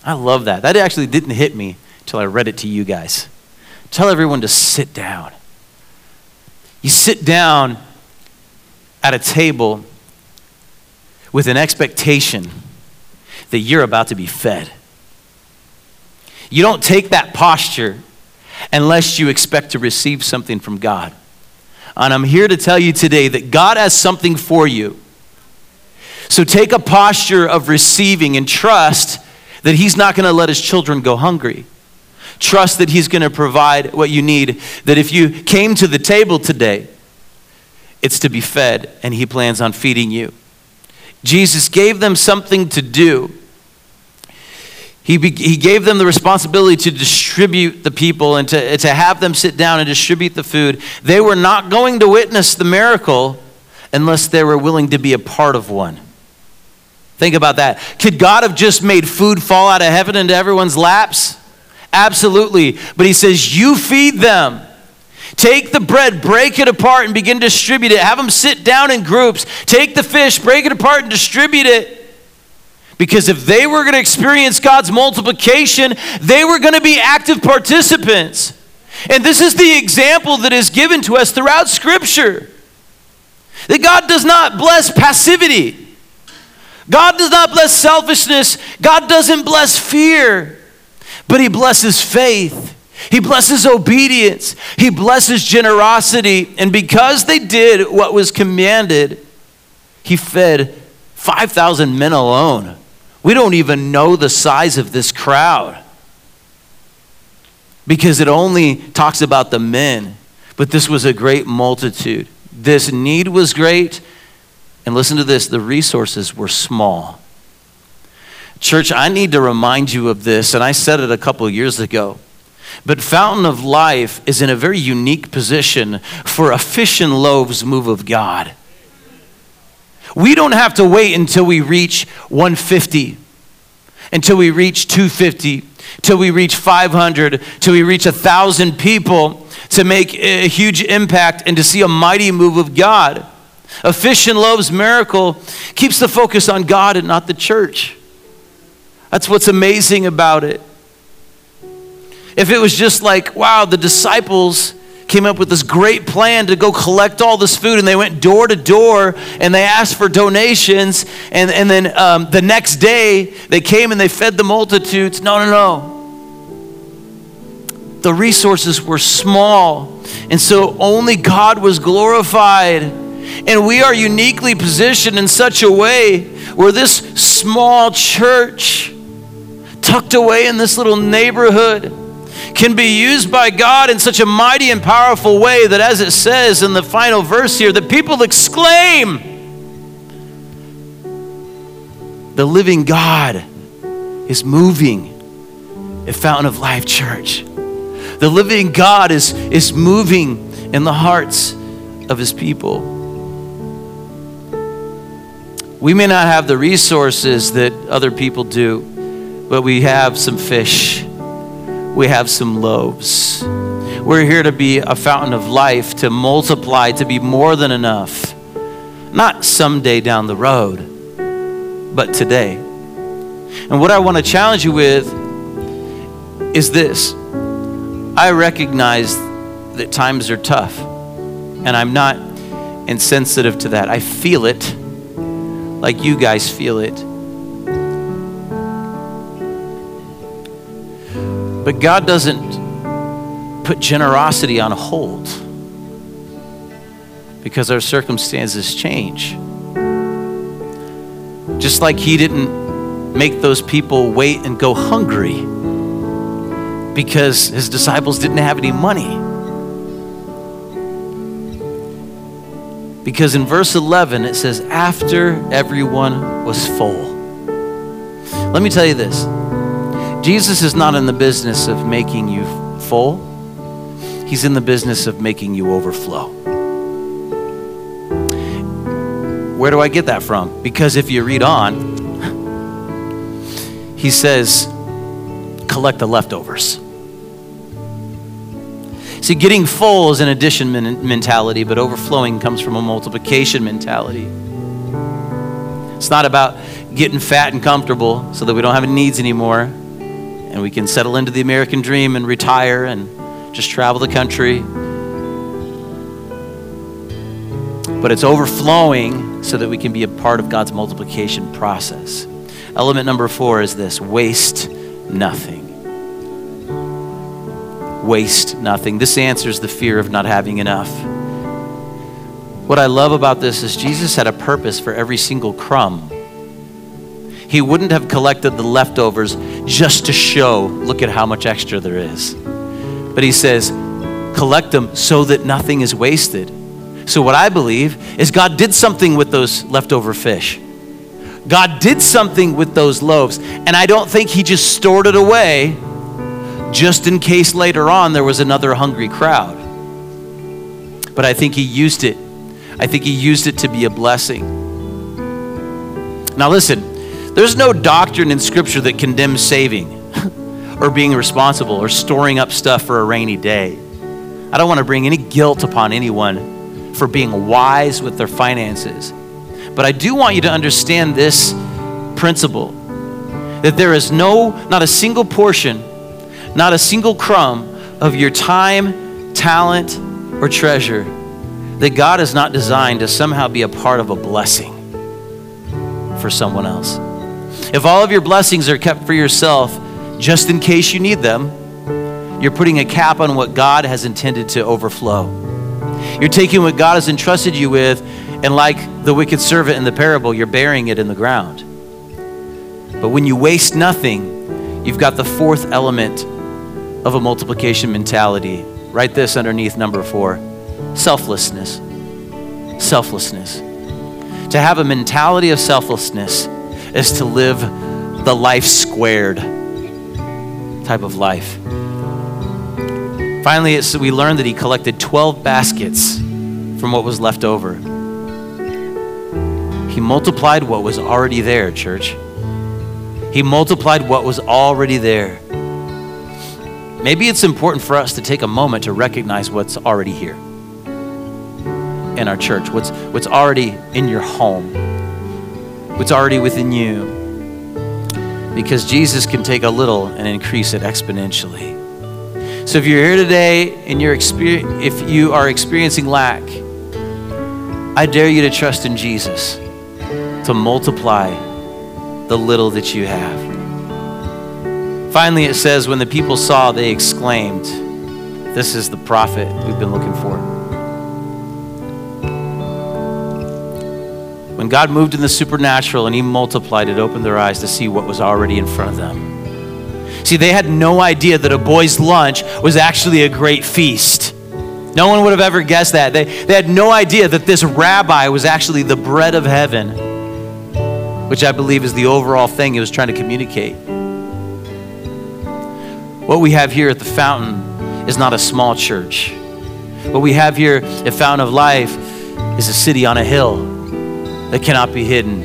I love that. That actually didn't hit me until I read it to you guys. Tell everyone to sit down. You sit down at a table with an expectation that you're about to be fed. You don't take that posture unless you expect to receive something from God. And I'm here to tell you today that God has something for you. So take a posture of receiving and trust that He's not going to let His children go hungry. Trust that He's going to provide what you need. That if you came to the table today, it's to be fed, and He plans on feeding you. Jesus gave them something to do. He, be, he gave them the responsibility to distribute the people and to, to have them sit down and distribute the food. They were not going to witness the miracle unless they were willing to be a part of one. Think about that. Could God have just made food fall out of heaven into everyone's laps? Absolutely. But He says, You feed them. Take the bread, break it apart, and begin to distribute it. Have them sit down in groups. Take the fish, break it apart, and distribute it. Because if they were going to experience God's multiplication, they were going to be active participants. And this is the example that is given to us throughout Scripture. That God does not bless passivity. God does not bless selfishness. God doesn't bless fear, but He blesses faith. He blesses obedience. He blesses generosity. And because they did what was commanded, He fed 5,000 men alone. We don't even know the size of this crowd because it only talks about the men, but this was a great multitude. This need was great, and listen to this the resources were small. Church, I need to remind you of this, and I said it a couple years ago. But Fountain of Life is in a very unique position for a fish and loaves move of God. We don't have to wait until we reach 150, until we reach 250, till we reach 500, till we reach 1,000 people to make a huge impact and to see a mighty move of God. A fish and loaves miracle keeps the focus on God and not the church. That's what's amazing about it. If it was just like, wow, the disciples came up with this great plan to go collect all this food and they went door to door and they asked for donations and, and then um, the next day they came and they fed the multitudes. No no no. The resources were small and so only god was glorified. And we are uniquely positioned in such a way where this small church tucked away in this little neighborhood can be used by God in such a mighty and powerful way that, as it says in the final verse here, that people exclaim, The living God is moving at Fountain of Life Church. The living God is, is moving in the hearts of his people. We may not have the resources that other people do, but we have some fish we have some loaves. We're here to be a fountain of life, to multiply, to be more than enough. Not someday down the road, but today. And what I want to challenge you with is this I recognize that times are tough, and I'm not insensitive to that. I feel it like you guys feel it. But God doesn't put generosity on hold because our circumstances change. Just like He didn't make those people wait and go hungry because His disciples didn't have any money. Because in verse 11 it says, after everyone was full. Let me tell you this Jesus is not in the business of making you full, He's in the business of making you overflow. Where do I get that from? Because if you read on, he says, collect the leftovers. See, getting full is an addition mentality, but overflowing comes from a multiplication mentality. It's not about getting fat and comfortable so that we don't have any needs anymore and we can settle into the American dream and retire and just travel the country. But it's overflowing so that we can be a part of God's multiplication process. Element number four is this waste nothing. Waste nothing. This answers the fear of not having enough. What I love about this is Jesus had a purpose for every single crumb he wouldn't have collected the leftovers just to show, look at how much extra there is. But he says, collect them so that nothing is wasted. So, what I believe is God did something with those leftover fish. God did something with those loaves. And I don't think he just stored it away just in case later on there was another hungry crowd. But I think he used it. I think he used it to be a blessing. Now, listen, there's no doctrine in Scripture that condemns saving <laughs> or being responsible or storing up stuff for a rainy day. I don't want to bring any guilt upon anyone for being wise with their finances. But I do want you to understand this principle that there is no, not a single portion, not a single crumb of your time, talent, or treasure that God is not designed to somehow be a part of a blessing for someone else. If all of your blessings are kept for yourself, just in case you need them, you're putting a cap on what God has intended to overflow. You're taking what God has entrusted you with, and like the wicked servant in the parable, you're burying it in the ground. But when you waste nothing, you've got the fourth element of a multiplication mentality. Write this underneath number four selflessness. Selflessness. To have a mentality of selflessness is to live the life squared type of life. Finally, we learned that he collected 12 baskets from what was left over. He multiplied what was already there, church. He multiplied what was already there. Maybe it's important for us to take a moment to recognize what's already here in our church, what's, what's already in your home, what's already within you. Because Jesus can take a little and increase it exponentially. So if you're here today and you're exper- if you are experiencing lack, I dare you to trust in Jesus to multiply the little that you have. Finally, it says, when the people saw, they exclaimed, This is the prophet we've been looking for. When God moved in the supernatural and He multiplied, it opened their eyes to see what was already in front of them. See, they had no idea that a boy's lunch was actually a great feast. No one would have ever guessed that. They, they had no idea that this rabbi was actually the bread of heaven, which I believe is the overall thing he was trying to communicate. What we have here at the fountain is not a small church. What we have here at Fountain of Life is a city on a hill that cannot be hidden.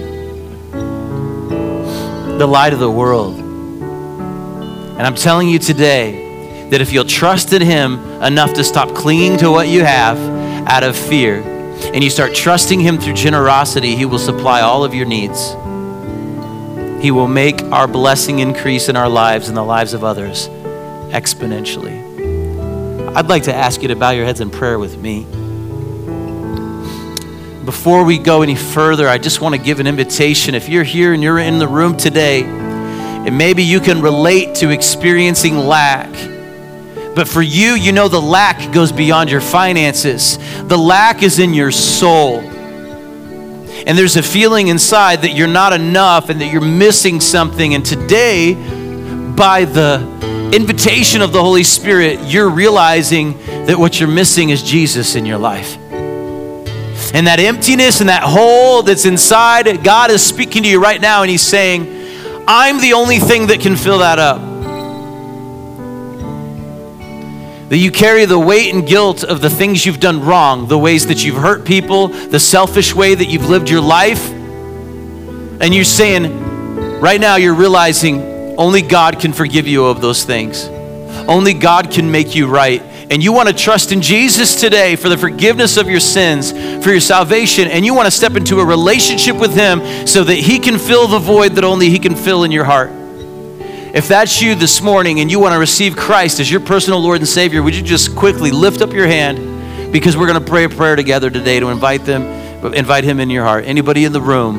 The light of the world. And I'm telling you today that if you'll trust in Him enough to stop clinging to what you have out of fear, and you start trusting Him through generosity, He will supply all of your needs. He will make our blessing increase in our lives and the lives of others exponentially. I'd like to ask you to bow your heads in prayer with me. Before we go any further, I just want to give an invitation. If you're here and you're in the room today, and maybe you can relate to experiencing lack, but for you, you know the lack goes beyond your finances, the lack is in your soul. And there's a feeling inside that you're not enough and that you're missing something. And today, by the invitation of the Holy Spirit, you're realizing that what you're missing is Jesus in your life and that emptiness and that hole that's inside, God is speaking to you right now and He's saying, I'm the only thing that can fill that up. That you carry the weight and guilt of the things you've done wrong, the ways that you've hurt people, the selfish way that you've lived your life. And you're saying, right now, you're realizing only God can forgive you of those things. Only God can make you right and you want to trust in Jesus today for the forgiveness of your sins, for your salvation, and you want to step into a relationship with Him so that He can fill the void that only He can fill in your heart. If that's you this morning and you want to receive Christ as your personal Lord and Savior, would you just quickly lift up your hand because we're going to pray a prayer together today to invite them, invite Him in your heart. Anybody in the room,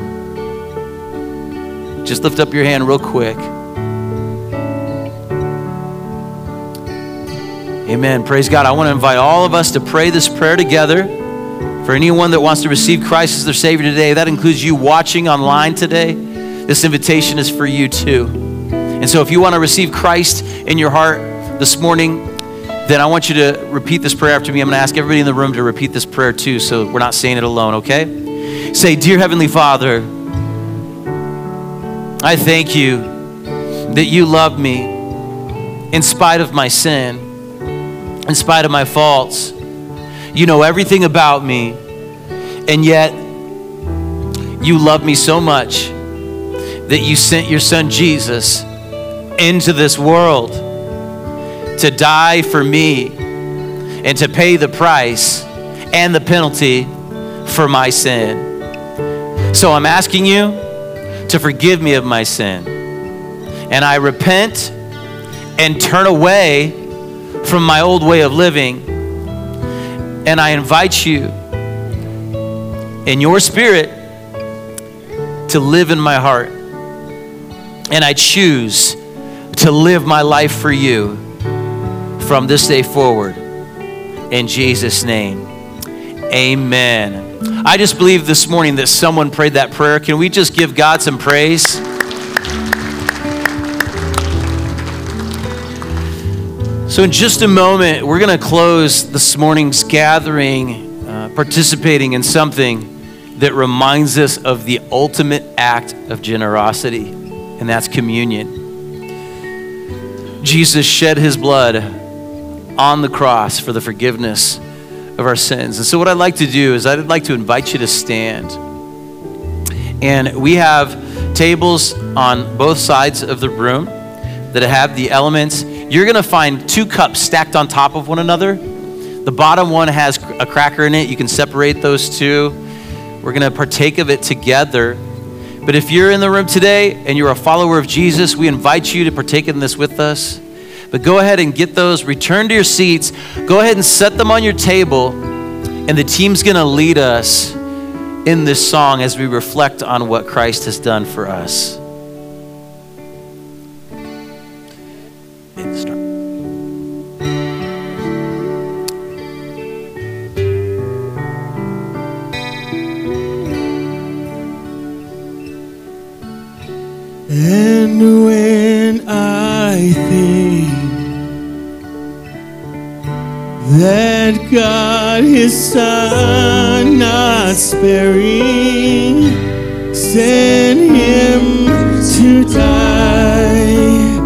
just lift up your hand real quick. Amen. Praise God. I want to invite all of us to pray this prayer together. For anyone that wants to receive Christ as their Savior today, that includes you watching online today. This invitation is for you too. And so, if you want to receive Christ in your heart this morning, then I want you to repeat this prayer after me. I'm going to ask everybody in the room to repeat this prayer too, so we're not saying it alone, okay? Say, Dear Heavenly Father, I thank you that you love me in spite of my sin in spite of my faults. You know everything about me, and yet you love me so much that you sent your son Jesus into this world to die for me and to pay the price and the penalty for my sin. So I'm asking you to forgive me of my sin. And I repent and turn away from my old way of living. And I invite you in your spirit to live in my heart. And I choose to live my life for you from this day forward. In Jesus' name, amen. I just believe this morning that someone prayed that prayer. Can we just give God some praise? So, in just a moment, we're going to close this morning's gathering, uh, participating in something that reminds us of the ultimate act of generosity, and that's communion. Jesus shed his blood on the cross for the forgiveness of our sins. And so, what I'd like to do is, I'd like to invite you to stand. And we have tables on both sides of the room that have the elements you're going to find two cups stacked on top of one another. The bottom one has a cracker in it. You can separate those two. We're going to partake of it together. But if you're in the room today and you're a follower of Jesus, we invite you to partake in this with us. But go ahead and get those, return to your seats, go ahead and set them on your table, and the team's going to lead us in this song as we reflect on what Christ has done for us. God, His Son, not sparing, sent Him to die,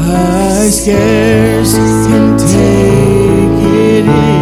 I scarce can take it in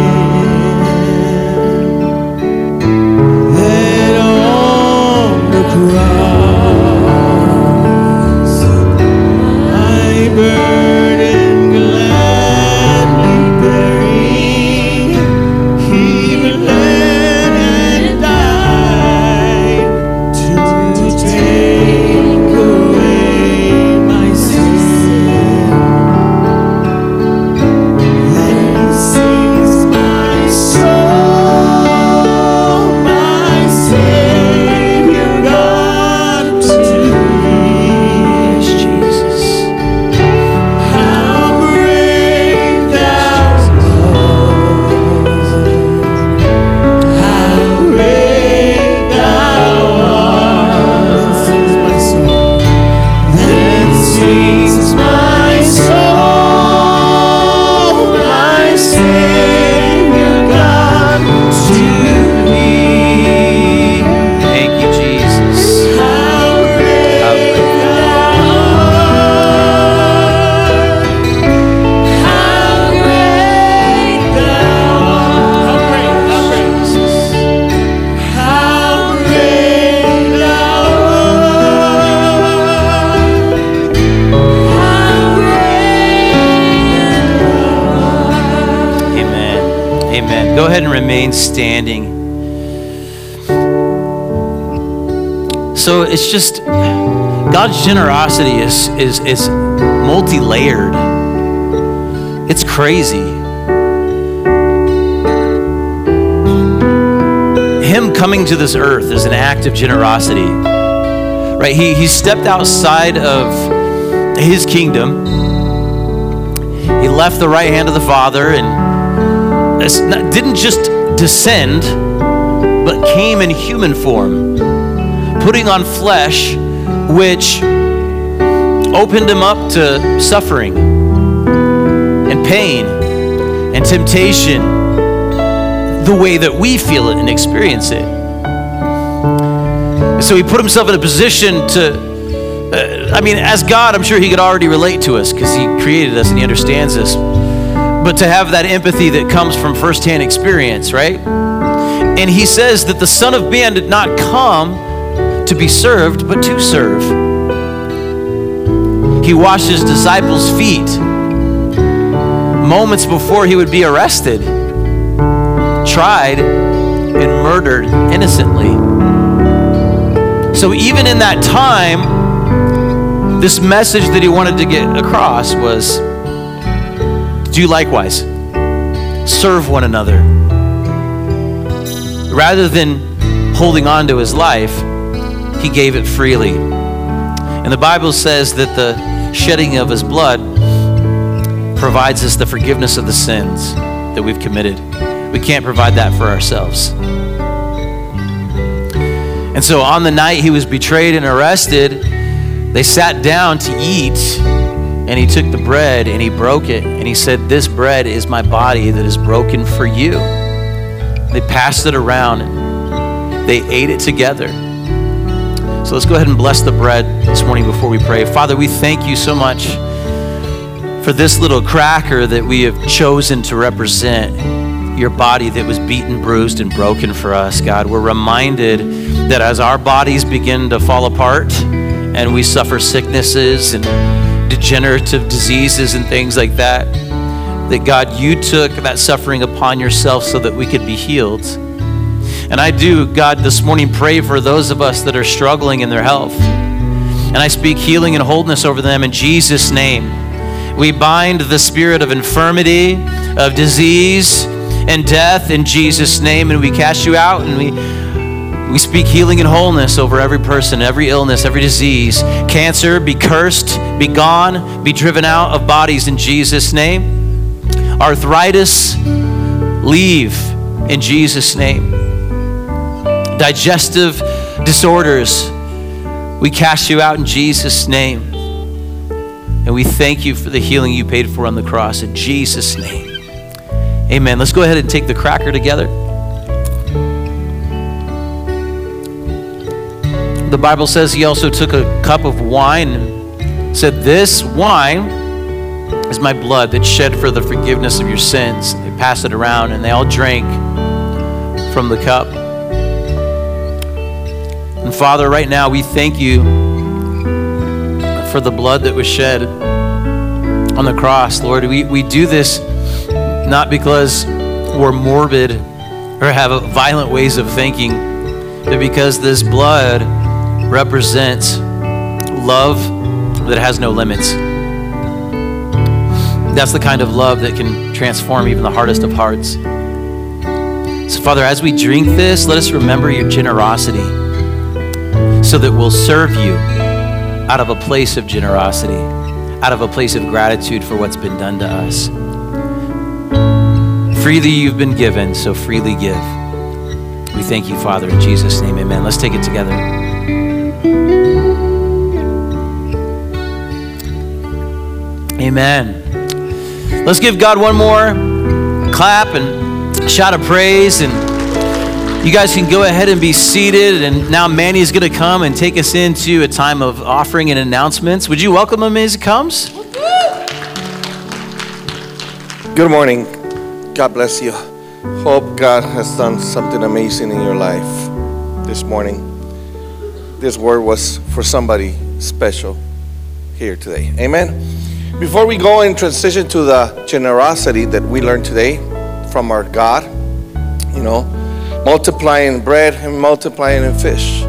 Amen. Go ahead and remain standing. So it's just God's generosity is is is multi-layered. It's crazy. Him coming to this earth is an act of generosity. Right? He he stepped outside of his kingdom. He left the right hand of the Father and didn't just descend, but came in human form, putting on flesh, which opened him up to suffering and pain and temptation the way that we feel it and experience it. So he put himself in a position to uh, I mean, as God, I'm sure He could already relate to us because He created us and He understands us. But to have that empathy that comes from firsthand experience, right? And He says that the Son of Man did not come to be served, but to serve. He washed His disciples' feet moments before He would be arrested, tried, and murdered innocently. So even in that time, this message that he wanted to get across was do likewise, serve one another. Rather than holding on to his life, he gave it freely. And the Bible says that the shedding of his blood provides us the forgiveness of the sins that we've committed. We can't provide that for ourselves. And so on the night he was betrayed and arrested, they sat down to eat, and he took the bread and he broke it, and he said, This bread is my body that is broken for you. They passed it around, they ate it together. So let's go ahead and bless the bread this morning before we pray. Father, we thank you so much for this little cracker that we have chosen to represent your body that was beaten, bruised, and broken for us, God. We're reminded that as our bodies begin to fall apart and we suffer sicknesses and degenerative diseases and things like that, that God, you took that suffering upon yourself so that we could be healed. And I do, God, this morning pray for those of us that are struggling in their health. And I speak healing and wholeness over them in Jesus' name. We bind the spirit of infirmity, of disease, and death in Jesus' name, and we cast you out and we, we speak healing and wholeness over every person, every illness, every disease. Cancer, be cursed, be gone, be driven out of bodies in Jesus' name. Arthritis, leave in Jesus' name. Digestive disorders, we cast you out in Jesus' name. And we thank you for the healing you paid for on the cross in Jesus' name. Amen. Let's go ahead and take the cracker together. The Bible says he also took a cup of wine and said, This wine is my blood that's shed for the forgiveness of your sins. They passed it around and they all drank from the cup. And Father, right now we thank you for the blood that was shed on the cross, Lord. We, we do this not because we're morbid or have violent ways of thinking, but because this blood represents love that has no limits. That's the kind of love that can transform even the hardest of hearts. So, Father, as we drink this, let us remember your generosity so that we'll serve you out of a place of generosity, out of a place of gratitude for what's been done to us. Freely you've been given, so freely give. We thank you, Father, in Jesus' name. Amen. Let's take it together. Amen. Let's give God one more clap and shout of praise. And you guys can go ahead and be seated. And now Manny's going to come and take us into a time of offering and announcements. Would you welcome him as he comes? Good morning. God bless you. Hope God has done something amazing in your life this morning. This word was for somebody special here today. Amen. Before we go and transition to the generosity that we learned today from our God, you know, multiplying bread and multiplying in fish.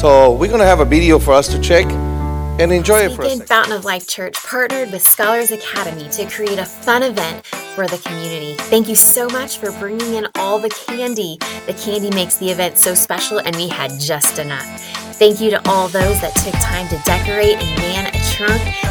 So we're going to have a video for us to check and enjoy it for a second. Fountain of Life Church partnered with Scholars Academy to create a fun event for the community. Thank you so much for bringing in all the candy. The candy makes the event so special, and we had just enough. Thank you to all those that took time to decorate and man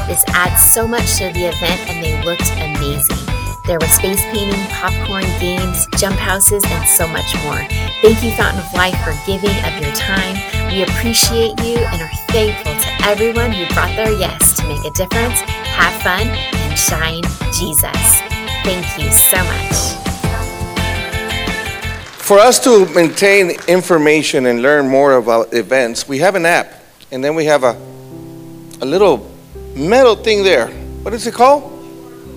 This adds so much to the event, and they looked amazing. There was space painting, popcorn, games, jump houses, and so much more. Thank you, Fountain of Life, for giving of your time. We appreciate you and are thankful to everyone who brought their yes to make a difference, have fun, and shine Jesus. Thank you so much. For us to maintain information and learn more about events, we have an app, and then we have a, a little metal thing there. What is it called?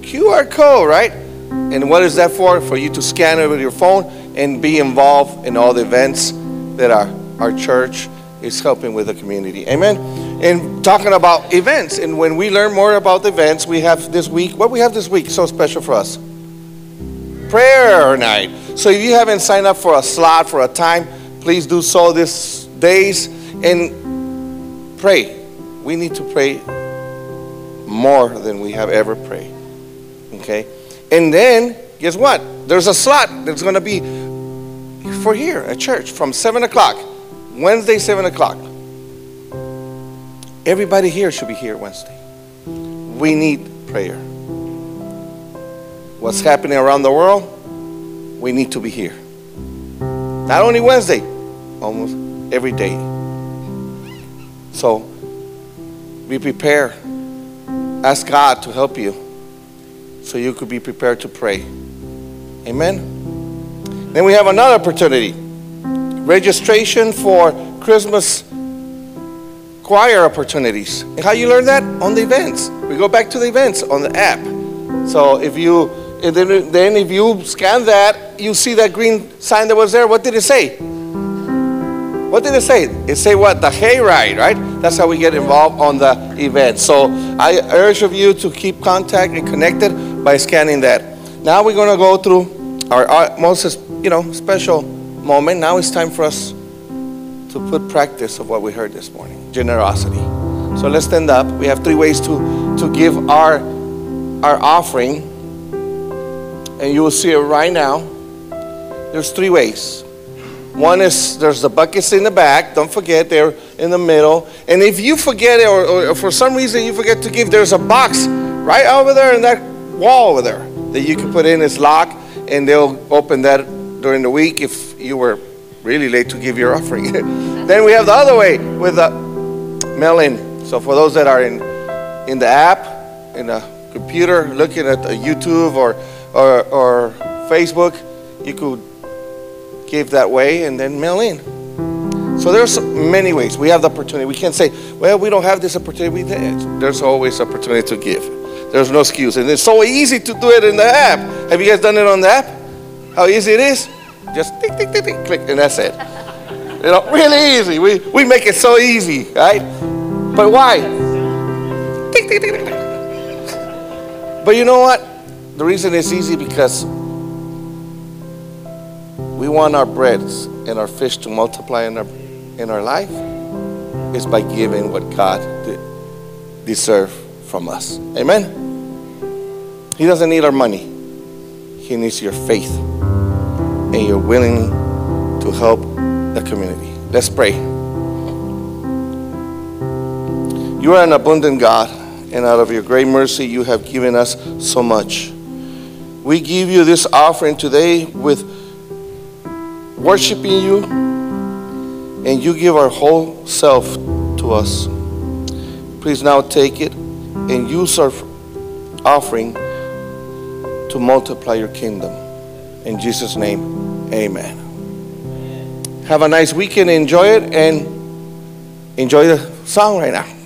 QR code, right? And what is that for? For you to scan it with your phone and be involved in all the events that our, our church is helping with the community. Amen. And talking about events, and when we learn more about the events, we have this week. What we have this week so special for us? prayer night. So if you haven't signed up for a slot for a time, please do so this days and pray. We need to pray more than we have ever prayed. Okay? And then guess what? There's a slot that's going to be for here at church from 7 o'clock. Wednesday, 7 o'clock. Everybody here should be here Wednesday. We need prayer. What's happening around the world, we need to be here. Not only Wednesday, almost every day. So be prepared. Ask God to help you so you could be prepared to pray. Amen. Then we have another opportunity registration for Christmas choir opportunities. And how you learn that? On the events. We go back to the events on the app. So if you, then, then if you scan that, you see that green sign that was there. What did it say? What did it say? It say what? The hayride, right? That's how we get involved on the event. So I urge of you to keep contact and connected by scanning that. Now we're to go through our, our most, you know, special moment. Now it's time for us to put practice of what we heard this morning, generosity. So let's stand up. We have three ways to to give our our offering, and you will see it right now. There's three ways. One is there's the buckets in the back. Don't forget they're in the middle. And if you forget it, or, or for some reason you forget to give, there's a box right over there in that wall over there that you can put in. It's locked, and they'll open that during the week if you were really late to give your <laughs> offering. then we have the other way with the mail in. So for those that are in in the app, in the computer, looking at YouTube or or, or Facebook, you could give that way and then mail in. So there's many ways. We have the opportunity. We can't say, well, we don't have this opportunity. There's always opportunity to give. There's no excuse. And it's so easy to do it in the app. Have you guys done it on the app? How easy it is? Just tick, tick, tick, tick, click, and that's it. You know, really easy. We, we make it so easy, right? But why? Tick, tick, tick, tick. But you know what? The reason it's easy because we want our breads and our fish to multiply in our in our life is by giving what God de- deserve from us. Amen. He doesn't need our money. He needs your faith and your willing to help the community. Let's pray. You are an abundant God, and out of your great mercy, you have given us so much. We give you this offering today with worshiping you, and you give our whole self to us. Please now take it and use our offering to multiply your kingdom. In Jesus' name, amen. Have a nice weekend, enjoy it, and enjoy the song right now.